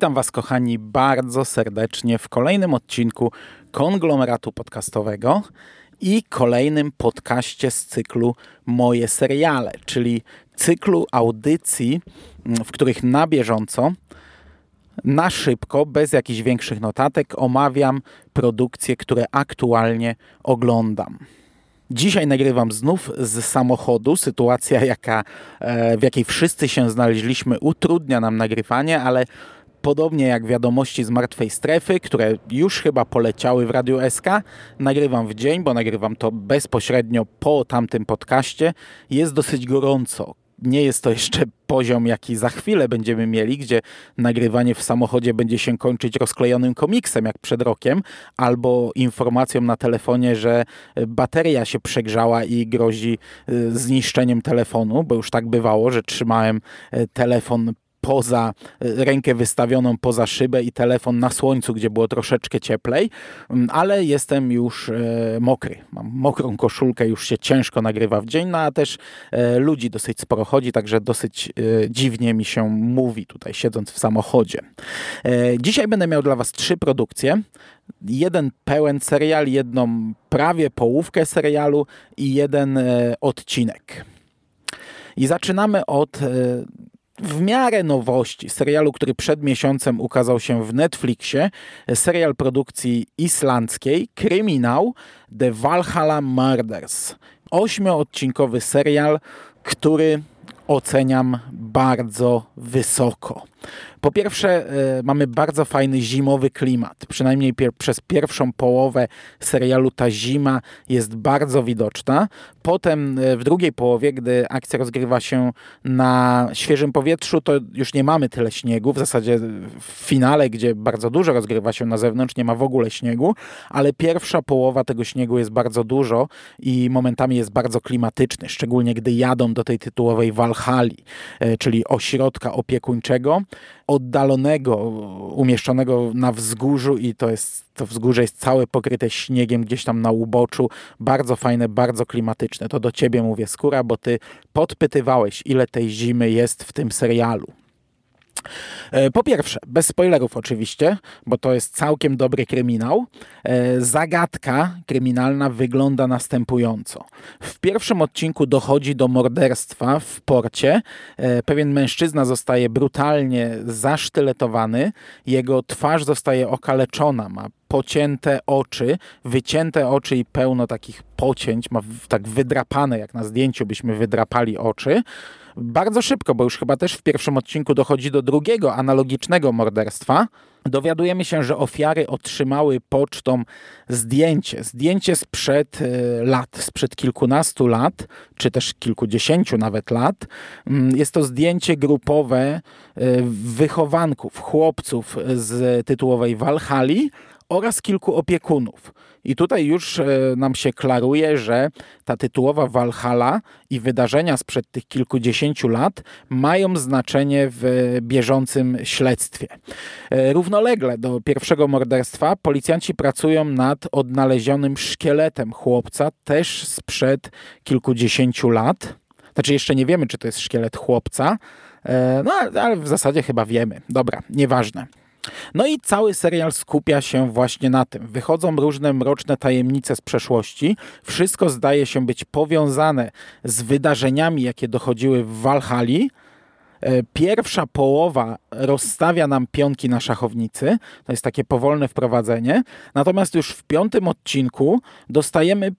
Witam Was, kochani, bardzo serdecznie w kolejnym odcinku konglomeratu podcastowego i kolejnym podcaście z cyklu Moje seriale, czyli cyklu audycji, w których na bieżąco, na szybko, bez jakichś większych notatek, omawiam produkcje, które aktualnie oglądam. Dzisiaj nagrywam znów z samochodu. Sytuacja, jaka, e, w jakiej wszyscy się znaleźliśmy, utrudnia nam nagrywanie, ale podobnie jak wiadomości z martwej strefy, które już chyba poleciały w Radiu SK, nagrywam w dzień, bo nagrywam to bezpośrednio po tamtym podcaście. Jest dosyć gorąco nie jest to jeszcze poziom, jaki za chwilę będziemy mieli, gdzie nagrywanie w samochodzie będzie się kończyć rozklejonym komiksem, jak przed rokiem, albo informacją na telefonie, że bateria się przegrzała i grozi y, zniszczeniem telefonu, bo już tak bywało, że trzymałem y, telefon poza e, rękę wystawioną poza szybę i telefon na słońcu, gdzie było troszeczkę cieplej, mm, ale jestem już e, mokry. Mam mokrą koszulkę, już się ciężko nagrywa w dzień, no a też e, ludzi dosyć sporo chodzi, także dosyć dziwnie mi się mówi tutaj siedząc w samochodzie. Dzisiaj będę miał dla Was trzy produkcje. Jeden pełen serial, jedną prawie połówkę serialu i jeden odcinek. I zaczynamy od w miarę nowości, serialu, który przed miesiącem ukazał się w Netflixie, serial produkcji islandzkiej, kryminał The Valhalla Murders. Ośmioodcinkowy serial, który oceniam bardzo wysoko. Po pierwsze, e, mamy bardzo fajny zimowy klimat. Przynajmniej pier przez pierwszą połowę serialu ta zima jest bardzo widoczna. Potem e, w drugiej połowie, gdy akcja rozgrywa się na świeżym powietrzu, to już nie mamy tyle śniegu. W zasadzie w finale, gdzie bardzo dużo rozgrywa się na zewnątrz, nie ma w ogóle śniegu, ale pierwsza połowa tego śniegu jest bardzo dużo i momentami jest bardzo klimatyczny, szczególnie gdy jadą do tej tytułowej Walhali, e, czyli ośrodka opiekuńczego oddalonego, umieszczonego na wzgórzu i to jest to wzgórze jest całe pokryte śniegiem gdzieś tam na uboczu. Bardzo fajne, bardzo klimatyczne. To do ciebie mówię, skóra, bo ty podpytywałeś, ile tej zimy jest w tym serialu. E, po pierwsze, bez spoilerów oczywiście, bo to jest całkiem dobry kryminał. E, zagadka kryminalna wygląda następująco. W pierwszym odcinku dochodzi do morderstwa w porcie. E, pewien mężczyzna zostaje brutalnie zasztyletowany, jego twarz zostaje okaleczona, ma pocięte oczy, wycięte oczy i pełno takich pocięć, ma tak wydrapane, jak na zdjęciu byśmy wydrapali oczy bardzo szybko, bo już chyba też w pierwszym odcinku dochodzi do drugiego analogicznego morderstwa. Dowiadujemy się, że ofiary otrzymały pocztą zdjęcie, zdjęcie sprzed e, lat, sprzed kilkunastu lat, czy też kilkudziesięciu nawet lat. Mm, jest to zdjęcie grupowe e, wychowanków, chłopców z tytułowej Walhali oraz kilku opiekunów. I tutaj już e, nam się klaruje, że ta tytułowa Walhalla i wydarzenia sprzed tych kilkudziesięciu lat mają znaczenie w bieżącym śledztwie. E, równolegle do pierwszego morderstwa policjanci pracują nad odnalezionym szkieletem chłopca, też sprzed kilkudziesięciu lat. Znaczy jeszcze nie wiemy, czy to jest szkielet chłopca, e, no ale w zasadzie chyba wiemy. Dobra, nieważne. No i cały serial skupia się właśnie na tym. Wychodzą różne mroczne tajemnice z przeszłości. Wszystko zdaje się być powiązane z wydarzeniami, jakie dochodziły w Walhali. E, pierwsza połowa rozstawia nam pionki na szachownicy. To jest takie powolne wprowadzenie. Natomiast już w piątym odcinku dostajemy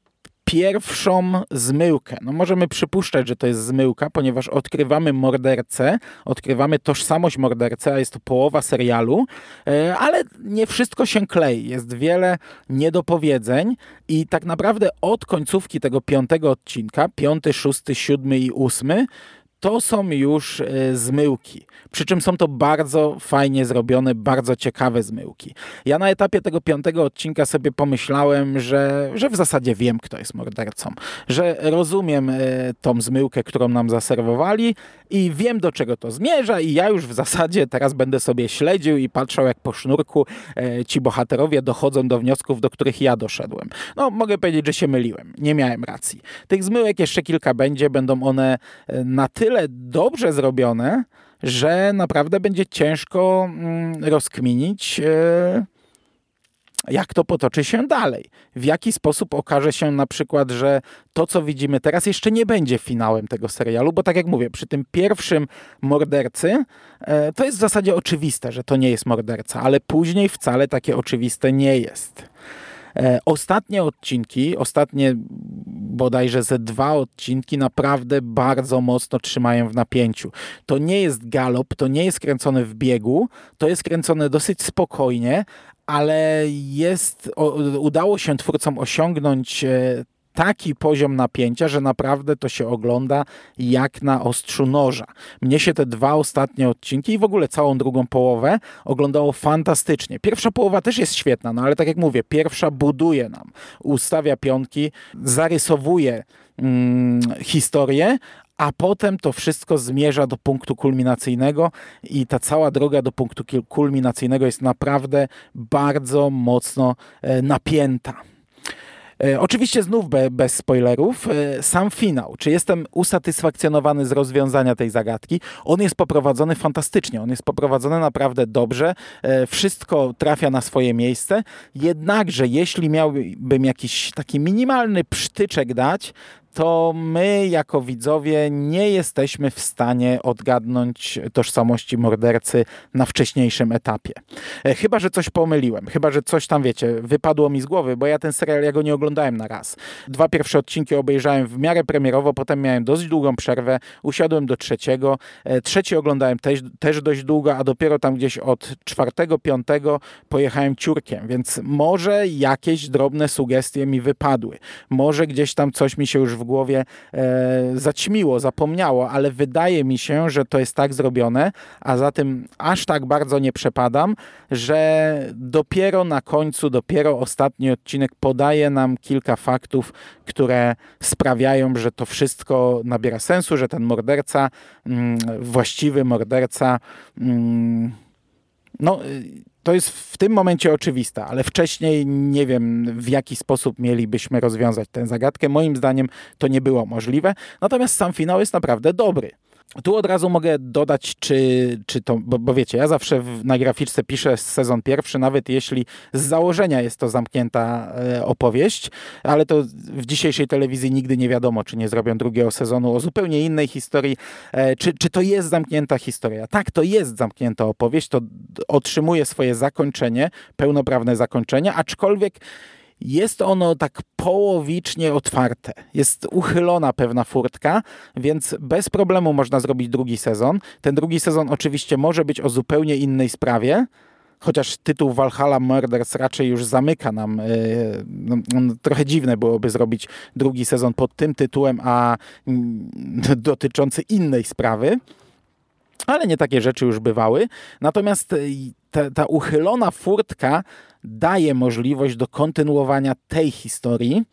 pierwszą zmyłkę. No możemy przypuszczać, że to jest zmyłka, ponieważ odkrywamy mordercę, odkrywamy tożsamość mordercy, a jest to połowa serialu, e, ale nie wszystko się klei. Jest wiele niedopowiedzeń i tak naprawdę od końcówki tego piątego odcinka, piąty, szósty, siódmy i ósmy, to są już e, zmyłki. Przy czym są to bardzo fajnie zrobione, bardzo ciekawe zmyłki. Ja na etapie tego piątego odcinka sobie pomyślałem, że, że w zasadzie wiem, kto jest mordercą. Że rozumiem e, tą zmyłkę, którą nam zaserwowali i wiem, do czego to zmierza i ja już w zasadzie teraz będę sobie śledził i patrzał, jak po sznurku e, ci bohaterowie dochodzą do wniosków, do których ja doszedłem. No, mogę powiedzieć, że się myliłem. Nie miałem racji. Tych zmyłek jeszcze kilka będzie, będą one na tyle tyle dobrze zrobione, że naprawdę będzie ciężko mm, rozkminić, e, jak to potoczy się dalej. W jaki sposób okaże się na przykład, że to, co widzimy teraz, jeszcze nie będzie finałem tego serialu, bo tak jak mówię, przy tym pierwszym mordercy e, to jest w zasadzie oczywiste, że to nie jest morderca, ale później wcale takie oczywiste nie jest. E, ostatnie odcinki, ostatnie bodajże ze dwa odcinki naprawdę bardzo mocno trzymają w napięciu. To nie jest galop, to nie jest kręcone w biegu, to jest kręcone dosyć spokojnie, ale jest, udało się twórcom osiągnąć e, taki poziom napięcia, że naprawdę to się ogląda jak na ostrzu noża. Mnie się te dwa ostatnie odcinki i w ogóle całą drugą połowę oglądało fantastycznie. Pierwsza połowa też jest świetna, no ale tak jak mówię, pierwsza buduje nam, ustawia pionki, zarysowuje mm, historię, a potem to wszystko zmierza do punktu kulminacyjnego i ta cała droga do punktu kulminacyjnego jest naprawdę bardzo mocno e, napięta. E, oczywiście znów be, bez spoilerów, e, sam finał. Czy jestem usatysfakcjonowany z rozwiązania tej zagadki? On jest poprowadzony fantastycznie, on jest poprowadzony naprawdę dobrze, e, wszystko trafia na swoje miejsce, jednakże jeśli miałbym jakiś taki minimalny przytyczek dać, to my jako widzowie nie jesteśmy w stanie odgadnąć tożsamości mordercy na wcześniejszym etapie. E, chyba, że coś pomyliłem, chyba, że coś tam, wiecie, wypadło mi z głowy, bo ja ten serial, ja go nie oglądałem na raz. Dwa pierwsze odcinki obejrzałem w miarę premierowo, potem miałem dość długą przerwę, usiadłem do trzeciego. E, trzeci oglądałem też, też dość długo, a dopiero tam gdzieś od czwartego, piątego pojechałem ciurkiem, więc może jakieś drobne sugestie mi wypadły. Może gdzieś tam coś mi się już w głowie e, zaćmiło, zapomniało, ale wydaje mi się, że to jest tak zrobione, a za tym aż tak bardzo nie przepadam, że dopiero na końcu, dopiero ostatni odcinek podaje nam kilka faktów, które sprawiają, że to wszystko nabiera sensu, że ten morderca, mm, właściwy morderca, mm, no to jest w tym momencie oczywiste, ale wcześniej nie wiem, w jaki sposób mielibyśmy rozwiązać tę zagadkę. Moim zdaniem to nie było możliwe. Natomiast sam finał jest naprawdę dobry. Tu od razu mogę dodać, czy, czy to, bo, bo wiecie, ja zawsze w, na graficzce piszę sezon pierwszy, nawet jeśli z założenia jest to zamknięta e, opowieść, ale to w dzisiejszej telewizji nigdy nie wiadomo, czy nie zrobią drugiego sezonu o zupełnie innej historii, e, czy, czy to jest zamknięta historia. Tak, to jest zamknięta opowieść, to otrzymuje swoje zakończenie, pełnoprawne zakończenie, aczkolwiek jest ono tak połowicznie otwarte. Jest uchylona pewna furtka, więc bez problemu można zrobić drugi sezon. Ten drugi sezon oczywiście może być o zupełnie innej sprawie, chociaż tytuł Valhalla Murders raczej już zamyka nam, e, no, trochę dziwne byłoby zrobić drugi sezon pod tym tytułem, a mm, dotyczący innej sprawy. Ale nie takie rzeczy już bywały. Natomiast ta, ta uchylona furtka daje możliwość do kontynuowania tej historii.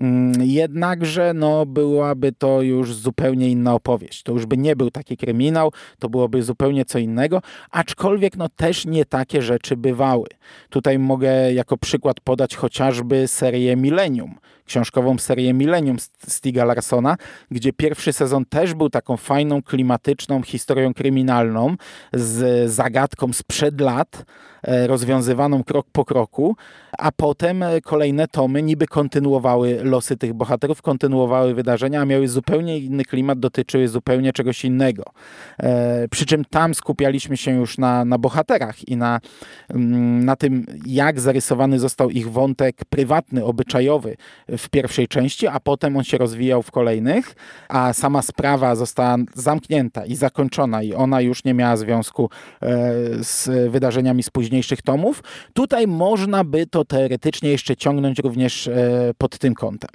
Mm, jednakże no, byłaby to już zupełnie inna opowieść. To już by nie był taki kryminał, to byłoby zupełnie co innego, aczkolwiek no, też nie takie rzeczy bywały. Tutaj mogę jako przykład podać chociażby serię Millennium, książkową serię Millennium Stiga Larsona, gdzie pierwszy sezon też był taką fajną, klimatyczną historią kryminalną z zagadką sprzed lat, e, rozwiązywaną krok po kroku, a potem e, kolejne tomy niby kontynuowały losy tych bohaterów, kontynuowały wydarzenia, a miały zupełnie inny klimat, dotyczyły zupełnie czegoś innego. E, przy czym tam skupialiśmy się już na, na bohaterach i na, mm, na tym, jak zarysowany został ich wątek prywatny, obyczajowy w pierwszej części, a potem on się rozwijał w kolejnych, a sama sprawa została zamknięta i zakończona i ona już nie miała związku e, z wydarzeniami z późniejszych tomów. Tutaj można by to teoretycznie jeszcze ciągnąć również e, pod tym kątem.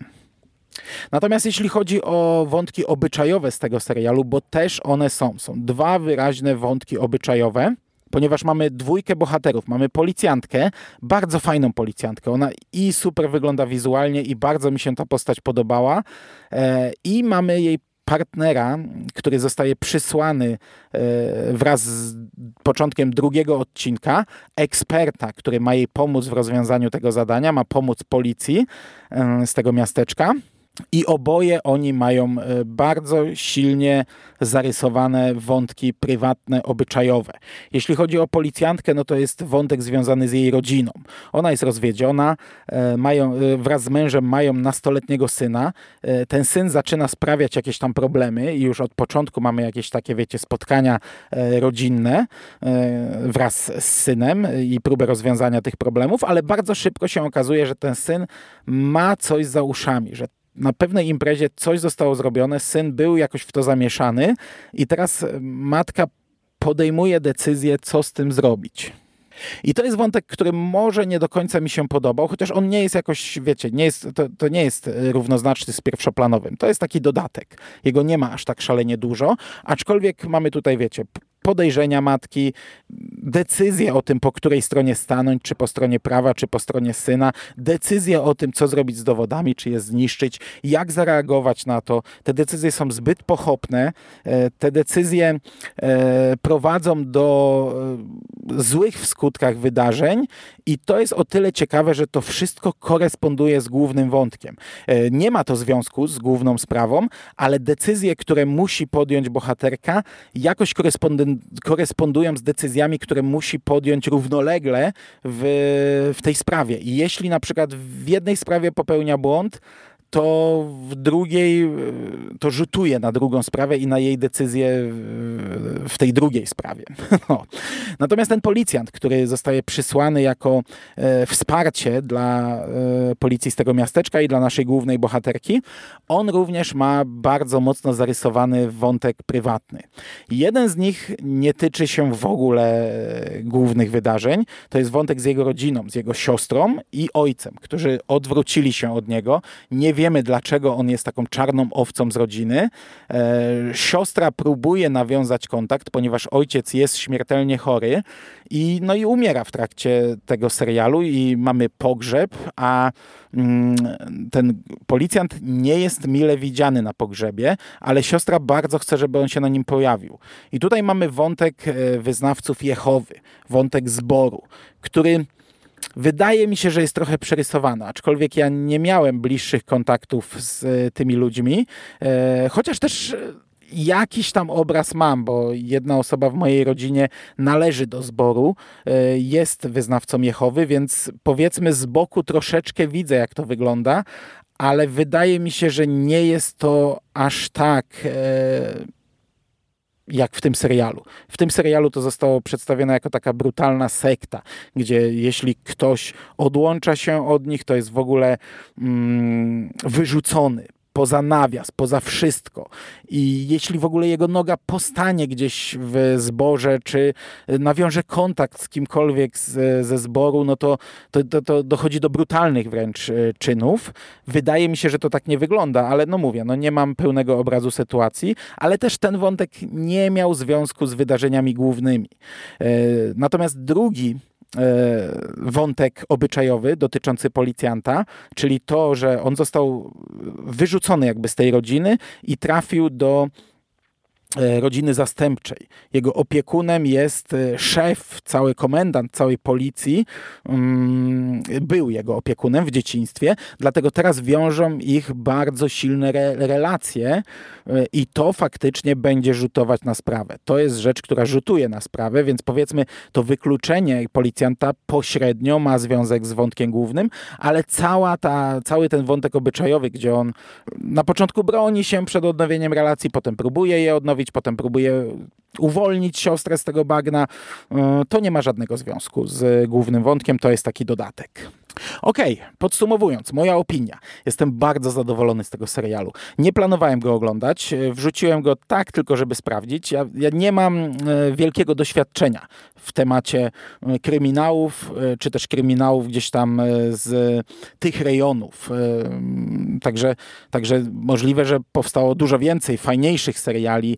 Natomiast jeśli chodzi o wątki obyczajowe z tego serialu, bo też one są, są dwa wyraźne wątki obyczajowe, ponieważ mamy dwójkę bohaterów. Mamy policjantkę, bardzo fajną policjantkę. Ona i super wygląda wizualnie i bardzo mi się ta postać podobała. E, I mamy jej partnera, który zostaje przysłany e, wraz z początkiem drugiego odcinka, eksperta, który ma jej pomóc w rozwiązaniu tego zadania, ma pomóc policji e, z tego miasteczka. I oboje oni mają e, bardzo silnie zarysowane wątki prywatne, obyczajowe. Jeśli chodzi o policjantkę, no to jest wątek związany z jej rodziną. Ona jest rozwiedziona, e, mają, e, wraz z mężem mają nastoletniego syna. Ten syn zaczyna sprawiać jakieś tam problemy i już od początku mamy jakieś takie, wiecie, spotkania rodzinne wraz z synem i próbę rozwiązania tych problemów, ale bardzo szybko się okazuje, że ten syn ma coś za uszami, że na pewnej imprezie coś zostało zrobione, syn był jakoś w to zamieszany i teraz matka podejmuje decyzję, co z tym zrobić. I to jest wątek, który może nie do końca mi się podobał, chociaż on nie jest jakoś, wiecie, nie jest, to, to nie jest równoznaczny z pierwszoplanowym. To jest taki dodatek. Jego nie ma aż tak szalenie dużo, aczkolwiek mamy tutaj, wiecie, podejrzenia matki, decyzję o tym, po której stronie stanąć, czy po stronie prawa, czy po stronie syna, decyzję o tym, co zrobić z dowodami, czy je zniszczyć, jak zareagować na to. Te decyzje są zbyt pochopne, e, te decyzje e, prowadzą do e, złych w skutkach wydarzeń i to jest o tyle ciekawe, że to wszystko koresponduje z głównym wątkiem. Nie ma to związku z główną sprawą, ale decyzje, które musi podjąć bohaterka, jakoś korespondują z decyzjami, które musi podjąć równolegle w, w tej sprawie. I jeśli na przykład w jednej sprawie popełnia błąd, to w drugiej e, to rzutuje na drugą sprawę i na jej decyzję w tej drugiej sprawie. No. Natomiast ten policjant, który zostaje przysłany jako e, wsparcie dla e, policji z tego miasteczka i dla naszej głównej bohaterki, on również ma bardzo mocno zarysowany wątek prywatny. Jeden z nich nie tyczy się w ogóle głównych wydarzeń. To jest wątek z jego rodziną, z jego siostrą i ojcem, którzy odwrócili się od niego, nie wiemy, dlaczego on jest taką czarną owcą z rodziny. E, siostra próbuje nawiązać kontakt, ponieważ ojciec jest śmiertelnie chory i, no i umiera w trakcie tego serialu i mamy pogrzeb, a mm, ten policjant nie jest mile widziany na pogrzebie, ale siostra bardzo chce, żeby on się na nim pojawił. I tutaj mamy wątek e, wyznawców Jehowy, wątek zboru, który wydaje mi się, że jest trochę przerysowana, aczkolwiek ja nie miałem bliższych kontaktów z e, tymi ludźmi, e, chociaż też e, jakiś tam obraz mam, bo jedna osoba w mojej rodzinie należy do zboru, jest wyznawcą Jehowy, więc powiedzmy z boku troszeczkę widzę, jak to wygląda, ale wydaje mi się, że nie jest to aż tak jak w tym serialu. W tym serialu to zostało przedstawione jako taka brutalna sekta, gdzie jeśli ktoś odłącza się od nich, to jest w ogóle mm, wyrzucony, poza nawias, poza wszystko. I jeśli w ogóle jego noga postanie gdzieś w zborze, czy nawiąże kontakt z kimkolwiek z, ze zboru, no to, to, to, to, dochodzi do brutalnych wręcz e, czynów. Wydaje mi się, że to tak nie wygląda, ale no mówię, no nie mam pełnego obrazu sytuacji, ale też ten wątek nie miał związku z wydarzeniami głównymi. E, natomiast drugi wątek obyczajowy dotyczący policjanta, czyli to, że on został wyrzucony jakby z tej rodziny i trafił do E, rodziny zastępczej. Jego opiekunem jest e, szef, cały komendant całej policji. Mm, był jego opiekunem w dzieciństwie, dlatego teraz wiążą ich bardzo silne re relacje e, i to faktycznie będzie rzutować na sprawę. To jest rzecz, która rzutuje na sprawę, więc powiedzmy to wykluczenie policjanta pośrednio ma związek z wątkiem głównym, ale cała ta, cały ten wątek obyczajowy, gdzie on na początku broni się przed odnowieniem relacji, potem próbuje je odnowić, potem próbuje uwolnić siostrę z tego bagna. E, to nie ma żadnego związku z głównym wątkiem, to jest taki dodatek. Okej, okay, podsumowując, moja opinia. Jestem bardzo zadowolony z tego serialu. Nie planowałem go oglądać, e, wrzuciłem go tak tylko, żeby sprawdzić. Ja, ja nie mam e, wielkiego doświadczenia w temacie e, kryminałów, czy też kryminałów gdzieś tam z tych rejonów. Także, także możliwe, że powstało dużo więcej fajniejszych seriali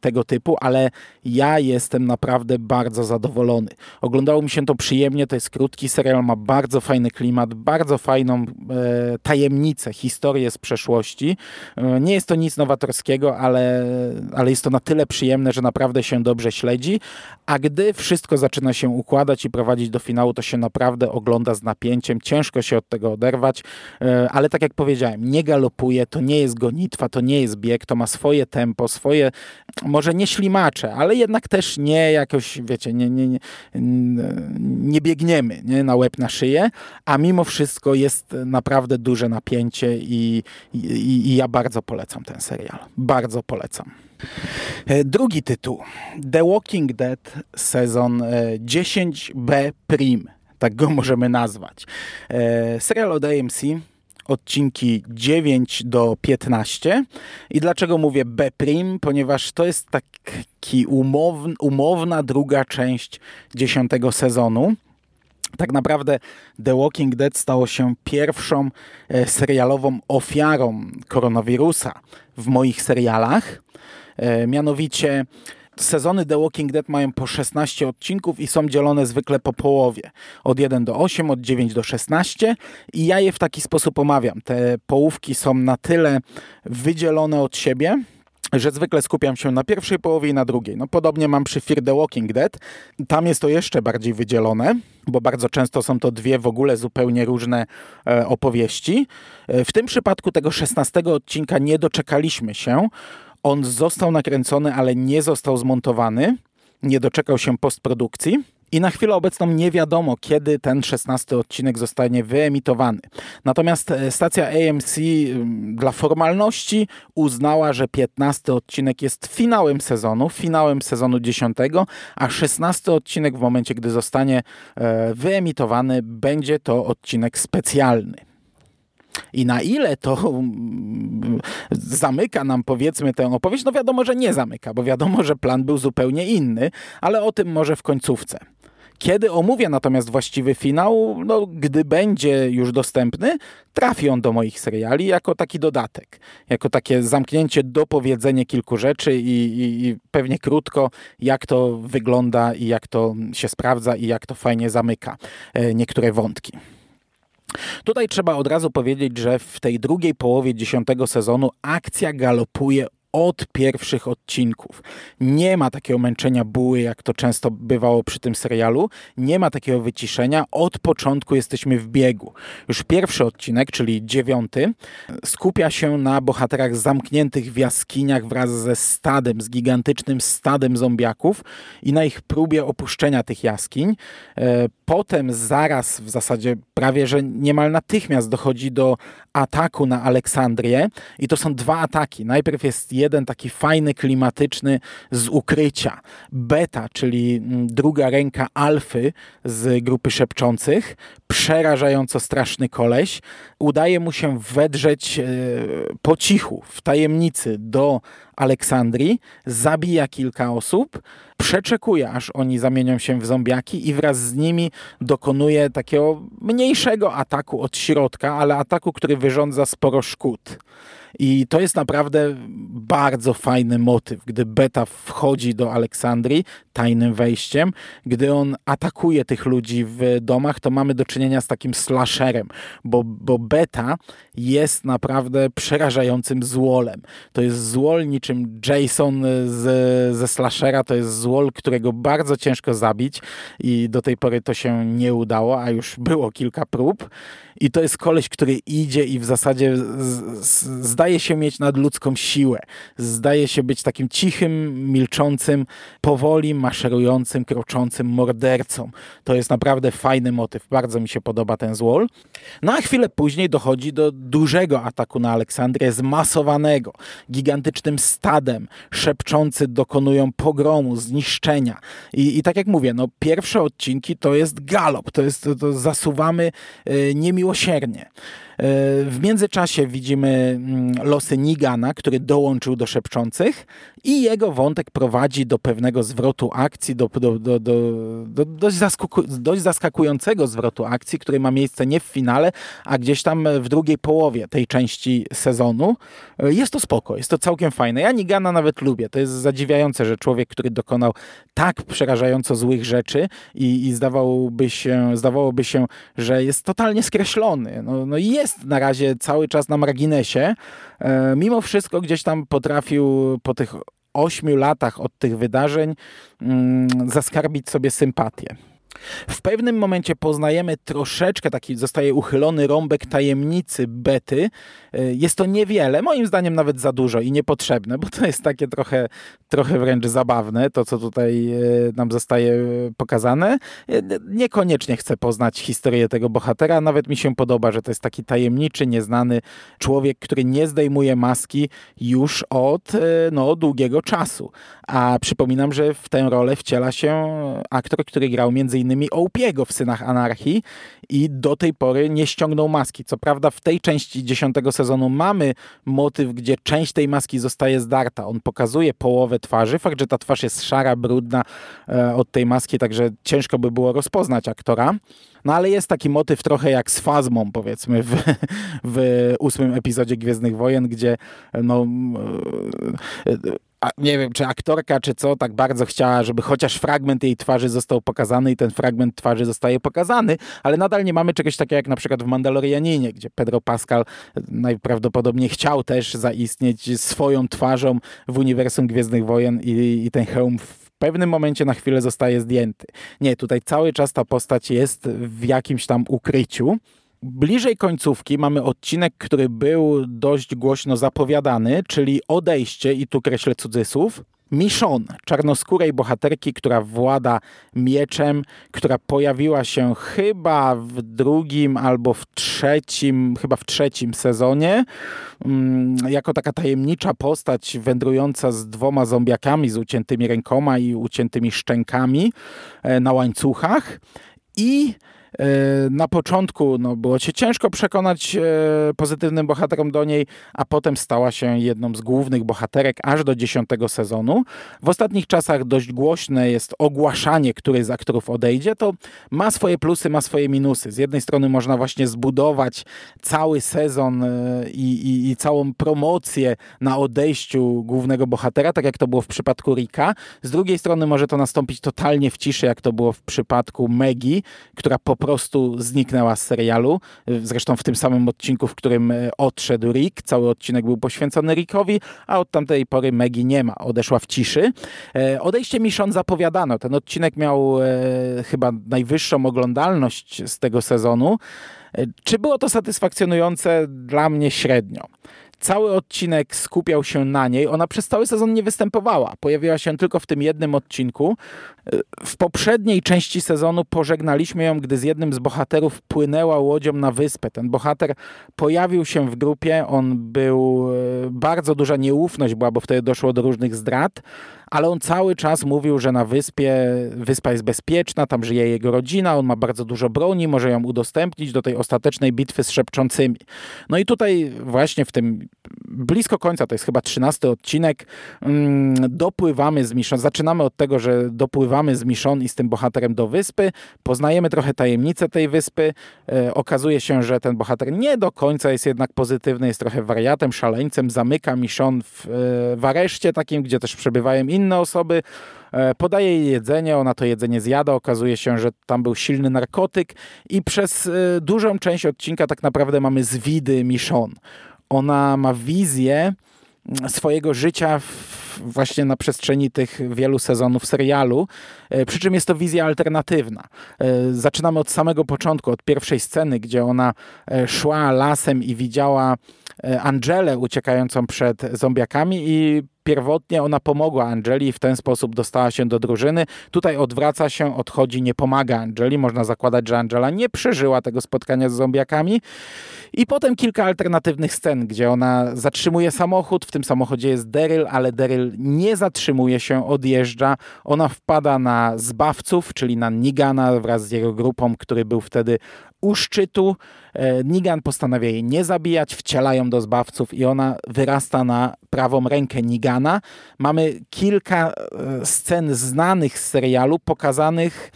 tego typu, ale ja jestem naprawdę bardzo zadowolony. Oglądało mi się to przyjemnie, to jest krótki serial, ma bardzo fajny fajny klimat, bardzo fajną e, tajemnicę, historię z przeszłości. E, nie jest to nic nowatorskiego, ale, ale jest to na tyle przyjemne, że naprawdę się dobrze śledzi, a gdy wszystko zaczyna się układać i prowadzić do finału, to się naprawdę ogląda z napięciem. Ciężko się od tego oderwać, e, ale tak jak powiedziałem, nie galopuje, to nie jest gonitwa, to nie jest bieg, to ma swoje tempo, swoje, może nie ślimacze, ale jednak też nie jakoś, wiecie, nie, nie, nie, nie biegniemy nie, na łeb, na szyję, a mimo wszystko jest naprawdę duże napięcie i, i, i ja bardzo polecam ten serial. Bardzo polecam. E, drugi tytuł. The Walking Dead sezon 10B e, Prim. Tak go możemy nazwać. E, serial od AMC odcinki 9 do 15. I dlaczego mówię B prim? Ponieważ to jest taki umowna, umowna druga część dziesiątego sezonu. Tak naprawdę The Walking Dead stało się pierwszą e, serialową ofiarą koronawirusa w moich serialach. E, mianowicie Sezony The Walking Dead mają po 16 odcinków i są dzielone zwykle po połowie. Od 1 do 8, od 9 do 16 i ja je w taki sposób omawiam. Te połówki są na tyle wydzielone od siebie, że zwykle skupiam się na pierwszej połowie i na drugiej. No podobnie mam przy Fear the Walking Dead. Tam jest to jeszcze bardziej wydzielone, bo bardzo często są to dwie w ogóle zupełnie różne e, opowieści. E, w tym przypadku tego 16 odcinka nie doczekaliśmy się, on został nakręcony, ale nie został zmontowany, nie doczekał się postprodukcji. I na chwilę obecną nie wiadomo, kiedy ten szesnasty odcinek zostanie wyemitowany. Natomiast e, stacja AMC dla formalności uznała, że 15 odcinek jest finałem sezonu, finałem sezonu 10, a 16 odcinek w momencie, gdy zostanie e, wyemitowany, będzie to odcinek specjalny. I na ile to mm, zamyka nam powiedzmy tę opowieść, no wiadomo, że nie zamyka, bo wiadomo, że plan był zupełnie inny, ale o tym może w końcówce. Kiedy omówię natomiast właściwy finał, no, gdy będzie już dostępny, trafi on do moich seriali jako taki dodatek, jako takie zamknięcie, dopowiedzenie kilku rzeczy i, i, i pewnie krótko, jak to wygląda i jak to się sprawdza i jak to fajnie zamyka e, niektóre wątki. Tutaj trzeba od razu powiedzieć, że w tej drugiej połowie dziesiątego sezonu akcja galopuje od pierwszych odcinków. Nie ma takiego męczenia buły, jak to często bywało przy tym serialu. Nie ma takiego wyciszenia. Od początku jesteśmy w biegu. Już pierwszy odcinek, czyli dziewiąty, skupia się na bohaterach zamkniętych w jaskiniach wraz ze stadem, z gigantycznym stadem zombiaków i na ich próbie opuszczenia tych jaskiń. Potem zaraz, w zasadzie prawie, że niemal natychmiast dochodzi do ataku na Aleksandrię i to są dwa ataki. Najpierw jest jeden taki fajny, klimatyczny z ukrycia. Beta, czyli mm, druga ręka alfy z grupy szepczących, przerażająco straszny koleś. Udaje mu się wedrzeć e, po cichu, w tajemnicy do Aleksandrii, zabija kilka osób, przeczekuje, aż oni zamienią się w zombiaki i wraz z nimi dokonuje takiego mniejszego ataku od środka, ale ataku, który wyrządza sporo szkód. I to jest naprawdę bardzo fajny motyw, gdy Beta wchodzi do Aleksandrii tajnym wejściem, gdy on atakuje tych ludzi w domach, to mamy do czynienia z takim slasherem, bo, bo Beta jest naprawdę przerażającym złolem. To jest złol niczym Jason z, ze slashera, to jest złol, którego bardzo ciężko zabić i do tej pory to się nie udało, a już było kilka prób. I to jest koleś, który idzie i w zasadzie z, z, zdaje się mieć nadludzką siłę. Zdaje się być takim cichym, milczącym, powoli maszerującym, kroczącym mordercą. To jest naprawdę fajny motyw. Bardzo mi się podoba ten złol. No a chwilę później dochodzi do dużego ataku na Aleksandrię, zmasowanego, gigantycznym stadem. Szepczący dokonują pogromu, zniszczenia. I, i tak jak mówię, no pierwsze odcinki to jest galop, to jest, to zasuwamy yy, niemiłosiernie. W międzyczasie widzimy mm, losy Nigana, który dołączył do Szepczących i jego wątek prowadzi do pewnego zwrotu akcji, do, do, do, do, do dość, dość zaskakującego zwrotu akcji, który ma miejsce nie w finale, a gdzieś tam w drugiej połowie tej części sezonu. Jest to spoko, jest to całkiem fajne. Ja Nigana nawet lubię. To jest zadziwiające, że człowiek, który dokonał tak przerażająco złych rzeczy i, i zdawałoby, się, zdawałoby się, że jest totalnie skreślony. No, no i jest na razie cały czas na marginesie. E, mimo wszystko gdzieś tam potrafił po tych ośmiu latach od tych wydarzeń mm, zaskarbić sobie sympatię. W pewnym momencie poznajemy troszeczkę, taki zostaje uchylony rąbek tajemnicy bety. E, jest to niewiele, moim zdaniem nawet za dużo i niepotrzebne, bo to jest takie trochę, trochę wręcz zabawne, to co tutaj e, nam zostaje pokazane. E, niekoniecznie chcę poznać historię tego bohatera, nawet mi się podoba, że to jest taki tajemniczy, nieznany człowiek, który nie zdejmuje maski już od no, długiego czasu. A przypominam, że w tę rolę wciela się aktor, który grał między innymi Oupiego w Synach Anarchii i do tej pory nie ściągnął maski. Co prawda w tej części dziesiątego sezonu mamy motyw, gdzie część tej maski zostaje zdarta. On pokazuje połowę twarzy. Fakt, że ta twarz jest szara, brudna e, od tej maski, także ciężko by było rozpoznać aktora. No ale jest taki motyw trochę jak z Fazmą, powiedzmy, w, w ósmym epizodzie Gwiezdnych Wojen, gdzie no, e, a nie wiem, czy aktorka, czy co, tak bardzo chciała, żeby chociaż fragment jej twarzy został pokazany i ten fragment twarzy zostaje pokazany, ale nadal nie mamy czegoś takiego jak na przykład w Mandalorianinie, gdzie Pedro Pascal najprawdopodobniej chciał też zaistnieć swoją twarzą w uniwersum Gwiezdnych Wojen i, i ten hełm w pewnym momencie na chwilę zostaje zdjęty. Nie, tutaj cały czas ta postać jest w jakimś tam ukryciu. Bliżej końcówki mamy odcinek, który był dość głośno zapowiadany, czyli odejście, i tu kreślę cudzysłów, Michonne, czarnoskórej bohaterki, która włada mieczem, która pojawiła się chyba w drugim albo w trzecim, chyba w trzecim sezonie, mm, jako taka tajemnicza postać wędrująca z dwoma zombiakami, z uciętymi rękoma i uciętymi szczękami e, na łańcuchach. I na początku no, było się ciężko przekonać e, pozytywnym bohaterom do niej, a potem stała się jedną z głównych bohaterek aż do dziesiątego sezonu. W ostatnich czasach dość głośne jest ogłaszanie, który z aktorów odejdzie. To ma swoje plusy, ma swoje minusy. Z jednej strony można właśnie zbudować cały sezon e, i, i, i całą promocję na odejściu głównego bohatera, tak jak to było w przypadku Rika. Z drugiej strony może to nastąpić totalnie w ciszy, jak to było w przypadku Maggie, która po prostu zniknęła z serialu. Zresztą w tym samym odcinku, w którym e, odszedł Rick. Cały odcinek był poświęcony Rickowi, a od tamtej pory Maggie nie ma. Odeszła w ciszy. E, odejście Michonne zapowiadano. Ten odcinek miał e, chyba najwyższą oglądalność z tego sezonu. Czy było to satysfakcjonujące? Dla mnie średnio. Cały odcinek skupiał się na niej. Ona przez cały sezon nie występowała. Pojawiła się tylko w tym jednym odcinku. W poprzedniej części sezonu pożegnaliśmy ją, gdy z jednym z bohaterów płynęła łodzią na wyspę. Ten bohater pojawił się w grupie. On był e, bardzo duża nieufność była, bo wtedy doszło do różnych zdrad ale on cały czas mówił, że na wyspie wyspa jest bezpieczna, tam żyje jego rodzina, on ma bardzo dużo broni, może ją udostępnić do tej ostatecznej bitwy z szepczącymi. No i tutaj właśnie w tym blisko końca, to jest chyba trzynasty odcinek, mm, dopływamy z Michon, zaczynamy od tego, że dopływamy z Michon i z tym bohaterem do wyspy, poznajemy trochę tajemnicę tej wyspy, e, okazuje się, że ten bohater nie do końca jest jednak pozytywny, jest trochę wariatem, szaleńcem, zamyka Michon w, e, w areszcie takim, gdzie też przebywają inne osoby, e, podaje jej jedzenie, ona to jedzenie zjada, okazuje się, że tam był silny narkotyk i przez e, dużą część odcinka tak naprawdę mamy zwidy Michonne. Ona ma wizję mm, swojego życia w, właśnie na przestrzeni tych wielu sezonów serialu, e, przy czym jest to wizja alternatywna. Zaczynamy od samego początku, od pierwszej sceny, gdzie ona szła lasem i widziała Angelę uciekającą przed zombiakami i pierwotnie ona pomogła Angeli i w ten sposób dostała się do drużyny. Tutaj odwraca się, odchodzi, nie pomaga Angeli. Można zakładać, że Angela nie przeżyła tego spotkania z zombiakami. I potem kilka alternatywnych scen, gdzie ona zatrzymuje samochód. W tym samochodzie jest Daryl, ale Daryl nie zatrzymuje się, odjeżdża. Ona wpada na zbawców, czyli na Nigana wraz z jego grupą, który był wtedy u szczytu e, Nigan postanawia jej nie zabijać, wcielają do zbawców i ona wyrasta na prawą rękę Nigana. Mamy kilka e, scen znanych z serialu, pokazanych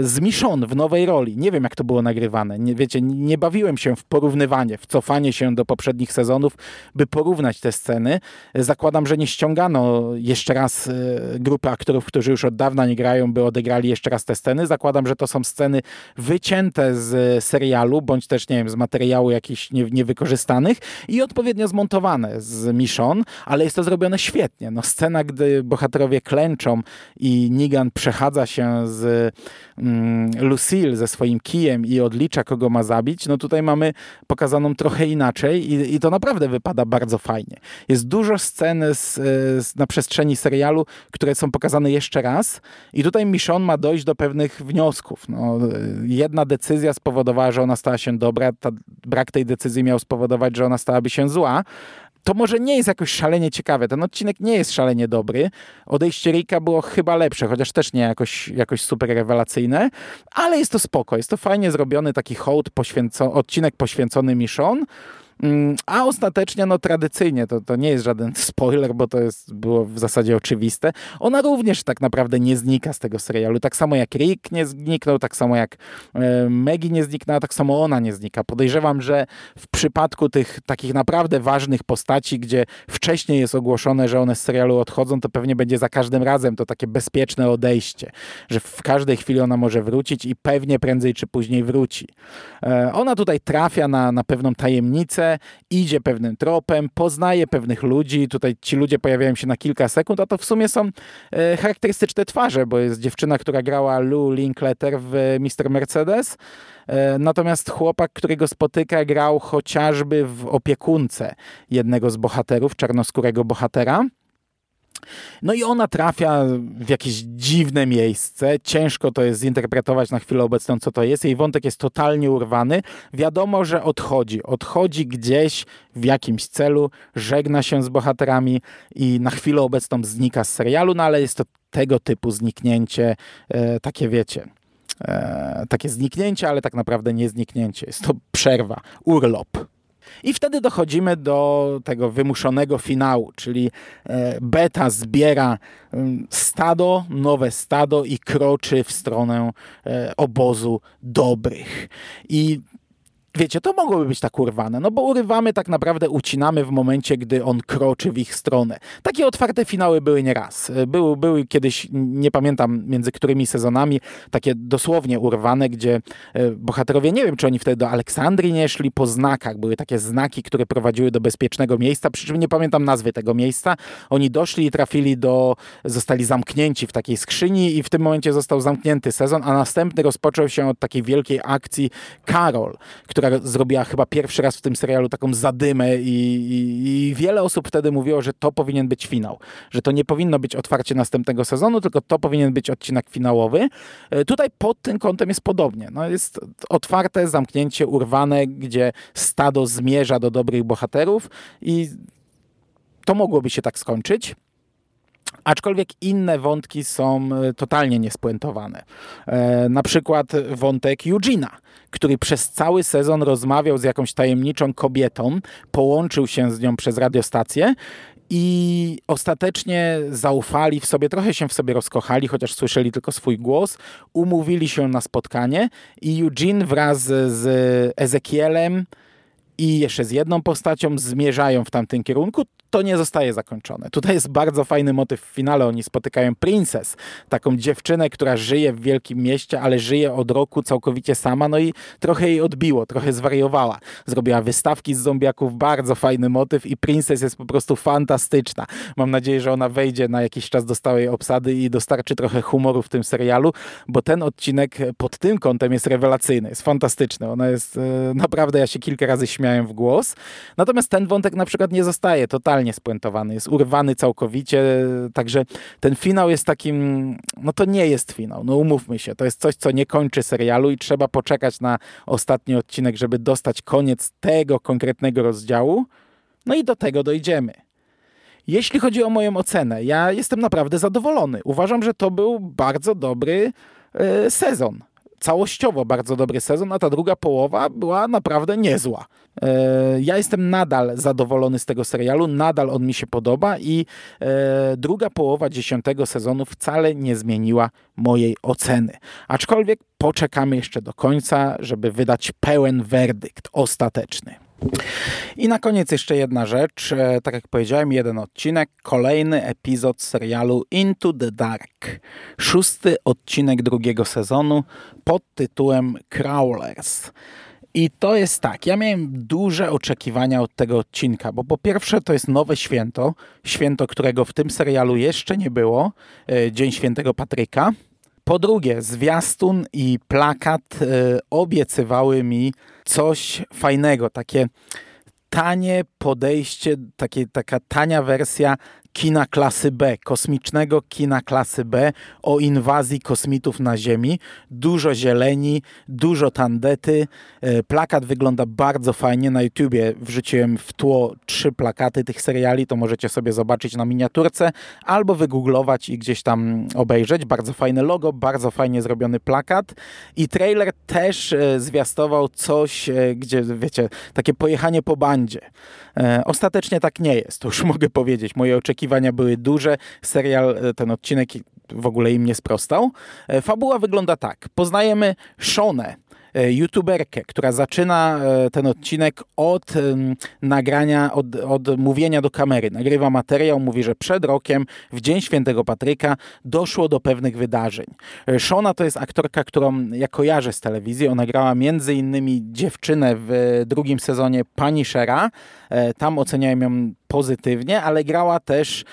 z Michonne w nowej roli. Nie wiem, jak to było nagrywane. Nie, wiecie, nie bawiłem się w porównywanie, w cofanie się do poprzednich sezonów, by porównać te sceny. Zakładam, że nie ściągano jeszcze raz grupy aktorów, którzy już od dawna nie grają, by odegrali jeszcze raz te sceny. Zakładam, że to są sceny wycięte z serialu, bądź też, nie wiem, z materiału jakichś nie, niewykorzystanych i odpowiednio zmontowane z Michonne, ale jest to zrobione świetnie. No, scena, gdy bohaterowie klęczą i Nigan przechadza się z Lucille ze swoim kijem i odlicza, kogo ma zabić, no tutaj mamy pokazaną trochę inaczej i, i to naprawdę wypada bardzo fajnie. Jest dużo scen z, z, na przestrzeni serialu, które są pokazane jeszcze raz i tutaj Michonne ma dojść do pewnych wniosków. No, jedna decyzja spowodowała, że ona stała się dobra, ta, brak tej decyzji miał spowodować, że ona stałaby się zła, to może nie jest jakoś szalenie ciekawe. Ten odcinek nie jest szalenie dobry. Odejście Rika było chyba lepsze, chociaż też nie jakoś, jakoś super rewelacyjne, ale jest to spoko. Jest to fajnie zrobiony taki hołd, poświęco, odcinek poświęcony Michonne. Mm, a ostatecznie, no tradycyjnie, to, to nie jest żaden spoiler, bo to jest, było w zasadzie oczywiste, ona również tak naprawdę nie znika z tego serialu. Tak samo jak Rick nie zniknął, tak samo jak e, Maggie nie zniknęła, tak samo ona nie znika. Podejrzewam, że w przypadku tych takich naprawdę ważnych postaci, gdzie wcześniej jest ogłoszone, że one z serialu odchodzą, to pewnie będzie za każdym razem to takie bezpieczne odejście, że w każdej chwili ona może wrócić i pewnie prędzej czy później wróci. E, ona tutaj trafia na, na pewną tajemnicę, idzie pewnym tropem, poznaje pewnych ludzi. Tutaj ci ludzie pojawiają się na kilka sekund, a to w sumie są e, charakterystyczne twarze, bo jest dziewczyna, która grała Lou Linkletter w Mr. Mercedes. E, natomiast chłopak, którego spotyka, grał chociażby w opiekunce jednego z bohaterów, czarnoskórego bohatera. No i ona trafia w jakieś dziwne miejsce. Ciężko to jest zinterpretować na chwilę obecną, co to jest. Jej wątek jest totalnie urwany. Wiadomo, że odchodzi. Odchodzi gdzieś w jakimś celu, żegna się z bohaterami i na chwilę obecną znika z serialu, no ale jest to tego typu zniknięcie, e, takie wiecie, e, takie zniknięcie, ale tak naprawdę nie zniknięcie. Jest to przerwa, urlop. I wtedy dochodzimy do tego wymuszonego finału, czyli e, beta zbiera mm, stado, nowe stado i kroczy w stronę e, obozu dobrych. I Wiecie, to mogłoby być tak urwane, no bo urywamy tak naprawdę, ucinamy w momencie, gdy on kroczy w ich stronę. Takie otwarte finały były nieraz. Były, były kiedyś, nie pamiętam między którymi sezonami, takie dosłownie urwane, gdzie e, bohaterowie, nie wiem czy oni wtedy do Aleksandrii nie szli po znakach, były takie znaki, które prowadziły do bezpiecznego miejsca, przy czym nie pamiętam nazwy tego miejsca. Oni doszli i trafili do, zostali zamknięci w takiej skrzyni i w tym momencie został zamknięty sezon, a następny rozpoczął się od takiej wielkiej akcji Karol, która zrobiła chyba pierwszy raz w tym serialu taką zadymę i, i, i, wiele osób wtedy mówiło, że to powinien być finał, że to nie powinno być otwarcie następnego sezonu, tylko to powinien być odcinek finałowy. E, tutaj pod tym kątem jest podobnie. No jest otwarte zamknięcie, urwane, gdzie stado zmierza do dobrych bohaterów i to mogłoby się tak skończyć. Aczkolwiek inne wątki są e, totalnie niespuentowane. E, na przykład wątek Eugena, który przez cały sezon rozmawiał z jakąś tajemniczą kobietą, połączył się z nią przez radiostację i ostatecznie zaufali w sobie, trochę się w sobie rozkochali, chociaż słyszeli tylko swój głos, umówili się na spotkanie i Eugene wraz z Ezekielem i jeszcze z jedną postacią zmierzają w tamtym kierunku to nie zostaje zakończone. Tutaj jest bardzo fajny motyw w finale. Oni spotykają Princess, taką dziewczynę, która żyje w wielkim mieście, ale żyje od roku całkowicie sama, no i trochę jej odbiło, trochę zwariowała. Zrobiła wystawki z zombiaków, bardzo fajny motyw i Princess jest po prostu fantastyczna. Mam nadzieję, że ona wejdzie na jakiś czas do stałej obsady i dostarczy trochę humoru w tym serialu, bo ten odcinek pod tym kątem jest rewelacyjny, jest fantastyczny. Ona jest e, naprawdę, ja się kilka razy śmiałem w głos. Natomiast ten wątek na przykład nie zostaje totalnie totalnie spuentowany, jest urwany całkowicie, także ten finał jest takim, no to nie jest finał, no umówmy się, to jest coś, co nie kończy serialu i trzeba poczekać na ostatni odcinek, żeby dostać koniec tego konkretnego rozdziału, no i do tego dojdziemy. Jeśli chodzi o moją ocenę, ja jestem naprawdę zadowolony. Uważam, że to był bardzo dobry e, sezon całościowo bardzo dobry sezon, a ta druga połowa była naprawdę niezła. E, ja jestem nadal zadowolony z tego serialu, nadal on mi się podoba i e, druga połowa dziesiątego sezonu wcale nie zmieniła mojej oceny. Aczkolwiek poczekamy jeszcze do końca, żeby wydać pełen werdykt ostateczny. I na koniec jeszcze jedna rzecz. E, tak jak powiedziałem, jeden odcinek, kolejny epizod serialu Into the Dark. Szósty odcinek drugiego sezonu pod tytułem Crawlers. I to jest tak, ja miałem duże oczekiwania od tego odcinka, bo po pierwsze to jest nowe święto, święto, którego w tym serialu jeszcze nie było, e, Dzień Świętego Patryka. Po drugie, zwiastun i plakat e, obiecywały mi coś fajnego, takie tanie podejście, takie, taka tania wersja kina klasy B, kosmicznego kina klasy B o inwazji kosmitów na Ziemi. Dużo zieleni, dużo tandety. E, plakat wygląda bardzo fajnie. Na YouTubie wrzuciłem w tło trzy plakaty tych seriali, to możecie sobie zobaczyć na miniaturce albo wygooglować i gdzieś tam obejrzeć. Bardzo fajne logo, bardzo fajnie zrobiony plakat i trailer też e, zwiastował coś, e, gdzie wiecie, takie pojechanie po bandzie. Ostatecznie tak nie jest, to już mogę powiedzieć. Moje oczekiwania oczekiwania były duże. Serial, e, ten odcinek w ogóle im nie sprostał. E, fabuła wygląda tak. Poznajemy Shonę, E, youtuberkę, która zaczyna ten odcinek od nagrania, od, od mówienia do kamery. Nagrywa materiał, mówi, że przed rokiem, w Dzień Świętego Patryka, doszło do pewnych wydarzeń. Shona to jest aktorka, którą ja kojarzę z telewizji. Ona grała między innymi dziewczynę w drugim sezonie Punishera. Tam oceniałem ją pozytywnie, ale grała też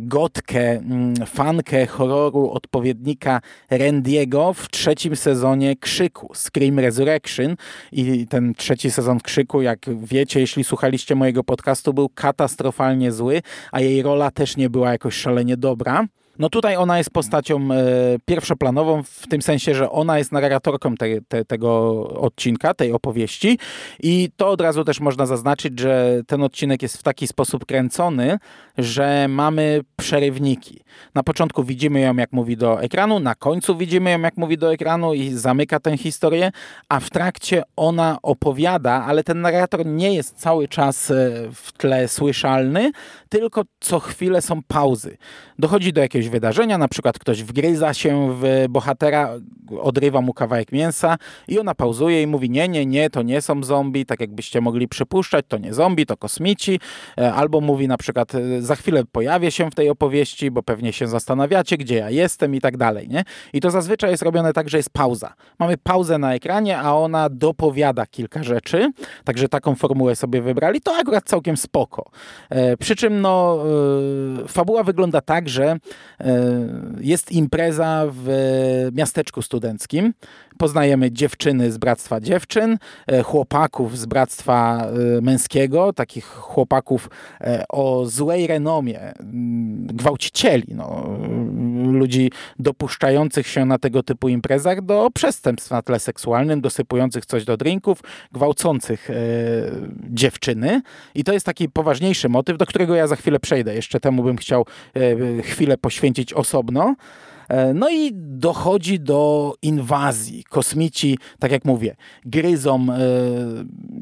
gotkę, fankę horroru odpowiednika Randiego w trzecim sezonie Krzyku, Scream Resurrection i ten trzeci sezon Krzyku, jak wiecie, jeśli słuchaliście mojego podcastu, był katastrofalnie zły, a jej rola też nie była jakoś szalenie dobra. No tutaj ona jest postacią e, pierwszoplanową w tym sensie, że ona jest narratorką te, te, tego odcinka, tej opowieści i to od razu też można zaznaczyć, że ten odcinek jest w taki sposób kręcony, że mamy przerywniki. Na początku widzimy ją jak mówi do ekranu, na końcu widzimy ją jak mówi do ekranu i zamyka tę historię, a w trakcie ona opowiada, ale ten narrator nie jest cały czas e, w tle słyszalny, tylko co chwilę są pauzy. Dochodzi do jakiegoś wydarzenia, na przykład ktoś wgryza się w bohatera, odrywa mu kawałek mięsa i ona pauzuje i mówi nie, nie, nie, to nie są zombie, tak jakbyście mogli przypuszczać, to nie zombie, to kosmici, e, albo mówi na przykład e, za chwilę pojawię się w tej opowieści, bo pewnie się zastanawiacie, gdzie ja jestem i tak dalej, nie? I to zazwyczaj jest robione tak, że jest pauza. Mamy pauzę na ekranie, a ona dopowiada kilka rzeczy, także taką formułę sobie wybrali, to akurat całkiem spoko. E, przy czym no, fabuła wygląda tak, że jest impreza w miasteczku studenckim. Poznajemy dziewczyny z Bractwa Dziewczyn, e, chłopaków z Bractwa e, Męskiego, takich chłopaków e, o złej renomie, mm, gwałcicieli, no, ludzi dopuszczających się na tego typu imprezach do przestępstw na tle seksualnym, dosypujących coś do drinków, gwałcących e, dziewczyny. I to jest taki poważniejszy motyw, do którego ja za chwilę przejdę. Jeszcze temu bym chciał e, chwilę poświęcić osobno. E, no i dochodzi do inwazji. Kosmici, tak jak mówię, gryzą e,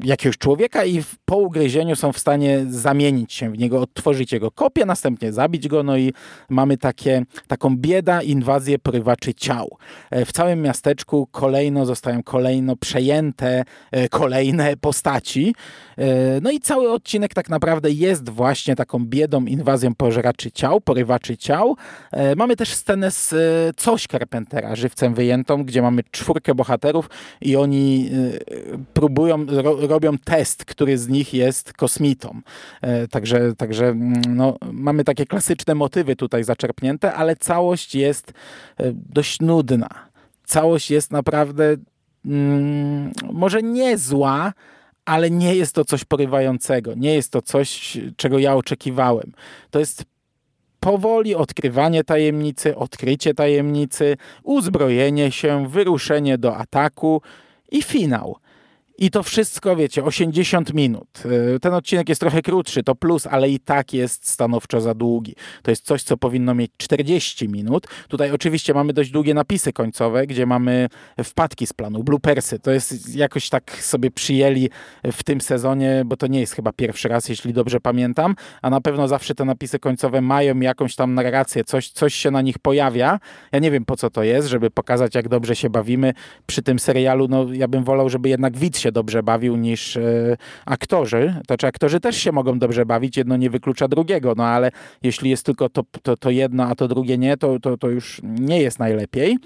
jakiegoś człowieka i po ugryzieniu są w stanie zamienić się w niego, odtworzyć jego kopię, następnie zabić go. No i mamy takie, taką bieda, inwazję porywaczy ciał. E, w całym miasteczku kolejno zostają kolejno przejęte kolejne postaci. No i cały odcinek tak naprawdę jest właśnie taką biedą, inwazją pożeraczy ciał, porywaczy ciał. Mamy też scenę z coś Carpentera, żywcem wyjętą, gdzie mamy czwórkę bohaterów i oni y, próbują, ro, robią test, który z nich jest kosmitą. E, także, także mm, no, mamy takie klasyczne motywy tutaj zaczerpnięte, ale całość jest e, dość nudna. Całość jest naprawdę mm, może nie zła, ale nie jest to coś porywającego. Nie jest to coś, czego ja oczekiwałem. To jest powoli odkrywanie tajemnicy, odkrycie tajemnicy, uzbrojenie się, wyruszenie do ataku i finał. I to wszystko, wiecie, 80 minut. Y, ten odcinek jest trochę krótszy, to plus, ale i tak jest stanowczo za długi. To jest coś, co powinno mieć 40 minut. Tutaj oczywiście mamy dość długie napisy końcowe, gdzie mamy wpadki z planu, bloopersy. To jest jakoś tak sobie przyjęli w tym sezonie, bo to nie jest chyba pierwszy raz, jeśli dobrze pamiętam, a na pewno zawsze te napisy końcowe mają jakąś tam narrację, coś, coś się na nich pojawia. Ja nie wiem po co to jest, żeby pokazać jak dobrze się bawimy przy tym serialu. No ja bym wolał, żeby jednak widz się dobrze bawił niż e, aktorzy. To czy aktorzy też się mogą dobrze bawić, jedno nie wyklucza drugiego, no ale jeśli jest tylko to, to, to jedno, a to drugie nie, to, to, to już nie jest najlepiej.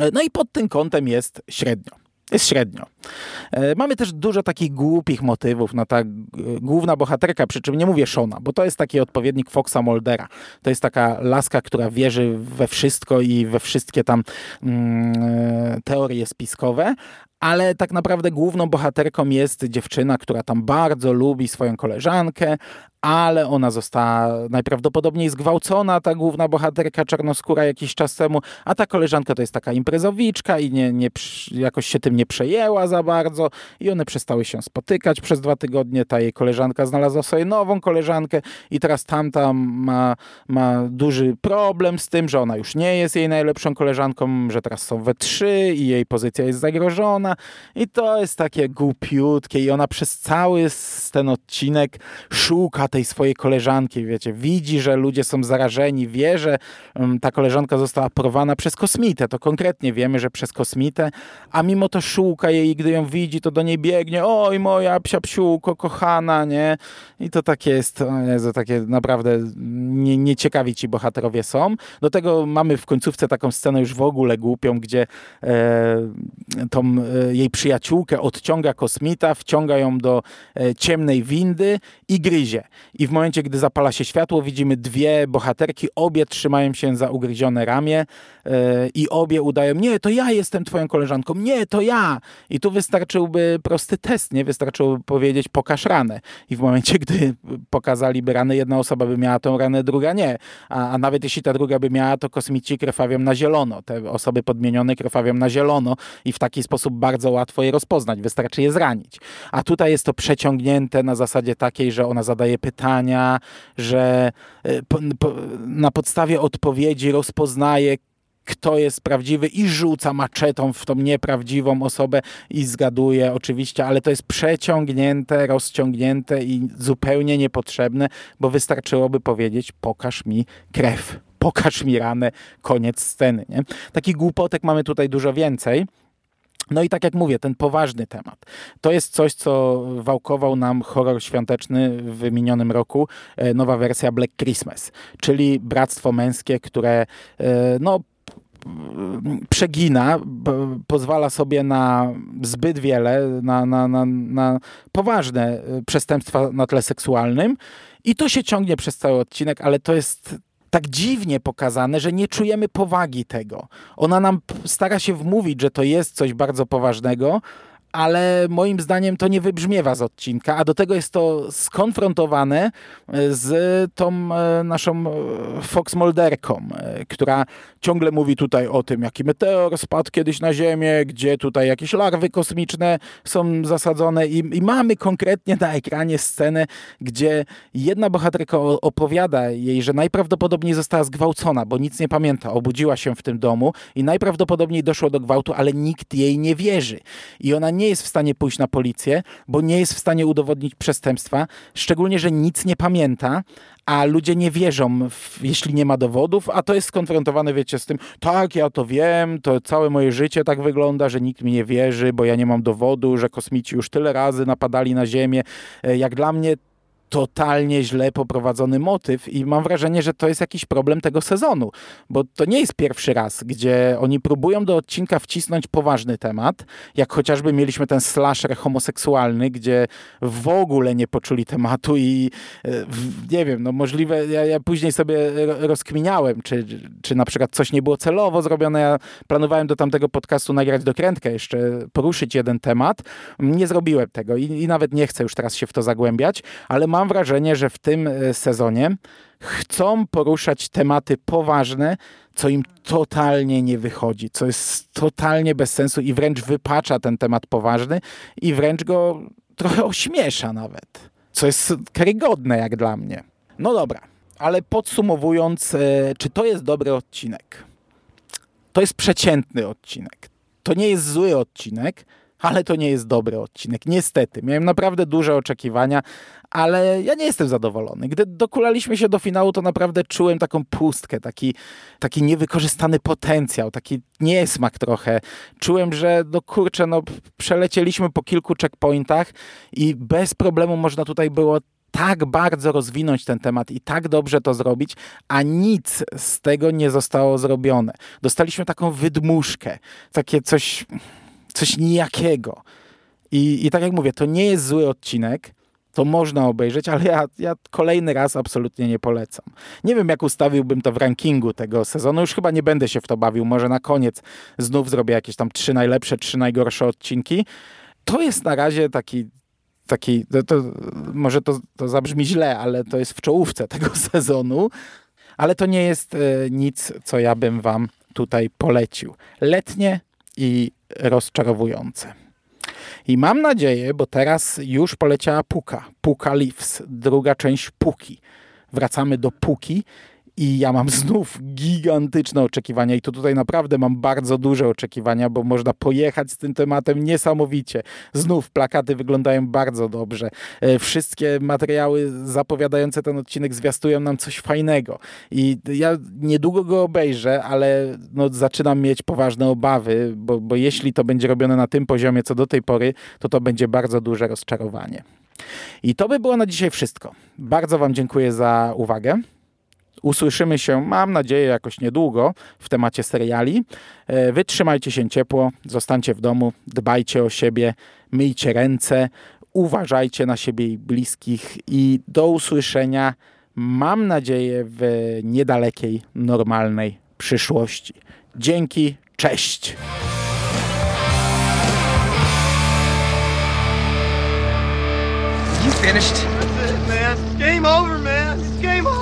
E, no i pod tym kątem jest średnio. Jest średnio. E, mamy też dużo takich głupich motywów. No ta główna bohaterka, przy czym nie mówię Shona, bo to jest taki odpowiednik Foxa Moldera. To jest taka laska, która wierzy we wszystko i we wszystkie tam mm, teorie spiskowe, ale tak naprawdę główną bohaterką jest dziewczyna, która tam bardzo lubi swoją koleżankę, ale ona została najprawdopodobniej zgwałcona, ta główna bohaterka czarnoskóra jakiś czas temu, a ta koleżanka to jest taka imprezowiczka i nie, nie, jakoś się tym nie przejęła za bardzo i one przestały się spotykać przez dwa tygodnie. Ta jej koleżanka znalazła sobie nową koleżankę i teraz tamta ma, ma duży problem z tym, że ona już nie jest jej najlepszą koleżanką, że teraz są we trzy i jej pozycja jest zagrożona. I to jest takie głupiutkie i ona przez cały ten odcinek szuka tej swojej koleżanki, wiecie, widzi, że ludzie są zarażeni, wie, że um, ta koleżanka została porwana przez kosmitę, to konkretnie wiemy, że przez kosmitę, a mimo to szuka jej gdy ją widzi, to do niej biegnie, oj moja psia psiuko, kochana, nie? I to takie jest, Jezu, takie naprawdę nie, nieciekawi ci bohaterowie są. Do tego mamy w końcówce taką scenę już w ogóle głupią, gdzie e, tą e, jej przyjaciółkę odciąga kosmita, wciąga ją do e, ciemnej windy i gryzie i w momencie, gdy zapala się światło, widzimy dwie bohaterki, obie trzymają się za ugryzione ramię yy, i obie udają, nie, to ja jestem twoją koleżanką, nie, to ja. I tu wystarczyłby prosty test, nie? Wystarczyłoby powiedzieć, pokaż ranę. I w momencie, gdy pokazaliby ranę, jedna osoba by miała tą ranę, druga nie. A, a nawet jeśli ta druga by miała, to kosmici krwawią na zielono. Te osoby podmienione krwawią na zielono i w taki sposób bardzo łatwo je rozpoznać. Wystarczy je zranić. A tutaj jest to przeciągnięte na zasadzie takiej, że ona zadaje pytania, że e, na podstawie odpowiedzi rozpoznaje, kto jest prawdziwy i rzuca maczetą w tą nieprawdziwą osobę i zgaduje oczywiście, ale to jest przeciągnięte, rozciągnięte i zupełnie niepotrzebne, bo wystarczyłoby powiedzieć pokaż mi krew, pokaż mi ranę, koniec sceny. Nie? Takich głupotek mamy tutaj dużo więcej. No i tak jak mówię, ten poważny temat. To jest coś, co wałkował nam horror świąteczny w minionym roku, e, nowa wersja Black Christmas, czyli bractwo męskie, które e, no, przegina, pozwala sobie na zbyt wiele, na, na, na, na poważne e, przestępstwa na tle seksualnym i to się ciągnie przez cały odcinek, ale to jest tak dziwnie pokazane, że nie czujemy powagi tego. Ona nam stara się wmówić, że to jest coś bardzo poważnego, ale moim zdaniem to nie wybrzmiewa z odcinka, a do tego jest to skonfrontowane e, z tą e, naszą e, Fox Molderką, która ciągle mówi tutaj o tym, jaki meteor spadł kiedyś na Ziemię, gdzie tutaj jakieś larwy kosmiczne są zasadzone i, i mamy konkretnie na ekranie scenę, gdzie jedna bohaterka opowiada jej, że najprawdopodobniej została zgwałcona, bo nic nie pamięta, obudziła się w tym domu i najprawdopodobniej doszło do gwałtu, ale nikt jej nie wierzy. I ona nie nie jest w stanie pójść na policję, bo nie jest w stanie udowodnić przestępstwa, szczególnie, że nic nie pamięta, a ludzie nie wierzą, w, jeśli nie ma dowodów, a to jest skonfrontowane, wiecie, z tym, tak, ja to wiem, to całe moje życie tak wygląda, że nikt mi nie wierzy, bo ja nie mam dowodu, że kosmici już tyle razy napadali na Ziemię. E, jak dla mnie totalnie źle poprowadzony motyw i mam wrażenie, że to jest jakiś problem tego sezonu, bo to nie jest pierwszy raz, gdzie oni próbują do odcinka wcisnąć poważny temat, jak chociażby mieliśmy ten slasher homoseksualny, gdzie w ogóle nie poczuli tematu i e, nie wiem, no możliwe, ja, ja później sobie rozkminiałem, czy, czy na przykład coś nie było celowo zrobione, ja planowałem do tamtego podcastu nagrać dokrętkę, jeszcze poruszyć jeden temat, nie zrobiłem tego i, i nawet nie chcę już teraz się w to zagłębiać, ale mam mam wrażenie, że w tym e, sezonie chcą poruszać tematy poważne, co im totalnie nie wychodzi, co jest totalnie bez sensu i wręcz wypacza ten temat poważny i wręcz go trochę ośmiesza nawet, co jest karygodne jak dla mnie. No dobra, ale podsumowując, e, czy to jest dobry odcinek? To jest przeciętny odcinek. To nie jest zły odcinek, ale to nie jest dobry odcinek. Niestety, miałem naprawdę duże oczekiwania, ale ja nie jestem zadowolony. Gdy dokulaliśmy się do finału, to naprawdę czułem taką pustkę, taki, taki niewykorzystany potencjał, taki niesmak trochę. Czułem, że no kurczę, no przelecieliśmy po kilku checkpointach i bez problemu można tutaj było tak bardzo rozwinąć ten temat i tak dobrze to zrobić, a nic z tego nie zostało zrobione. Dostaliśmy taką wydmuszkę, takie coś, coś nijakiego. I, I tak jak mówię, to nie jest zły odcinek, to można obejrzeć, ale ja, ja kolejny raz absolutnie nie polecam. Nie wiem, jak ustawiłbym to w rankingu tego sezonu, już chyba nie będę się w to bawił, może na koniec znów zrobię jakieś tam trzy najlepsze, trzy najgorsze odcinki. To jest na razie taki taki, to, to, może to, to zabrzmi źle, ale to jest w czołówce tego sezonu, ale to nie jest e, nic, co ja bym wam tutaj polecił. Letnie i rozczarowujące. I mam nadzieję, bo teraz już poleciała Puka, Puka Leaves, druga część Puki. Wracamy do Puki i ja mam znów gigantyczne oczekiwania i tu tutaj naprawdę mam bardzo duże oczekiwania, bo można pojechać z tym tematem niesamowicie. Znów plakaty wyglądają bardzo dobrze. E, wszystkie materiały zapowiadające ten odcinek zwiastują nam coś fajnego. I ja niedługo go obejrzę, ale no, zaczynam mieć poważne obawy, bo, bo jeśli to będzie robione na tym poziomie, co do tej pory, to to będzie bardzo duże rozczarowanie. I to by było na dzisiaj wszystko. Bardzo Wam dziękuję za uwagę. Usłyszymy się, mam nadzieję, jakoś niedługo w temacie seriali. E, wytrzymajcie się ciepło, zostańcie w domu, dbajcie o siebie, myjcie ręce, uważajcie na siebie i bliskich i do usłyszenia, mam nadzieję, w niedalekiej, normalnej przyszłości. Dzięki, cześć! You finished? That's it, man. Game over, man. It's game over.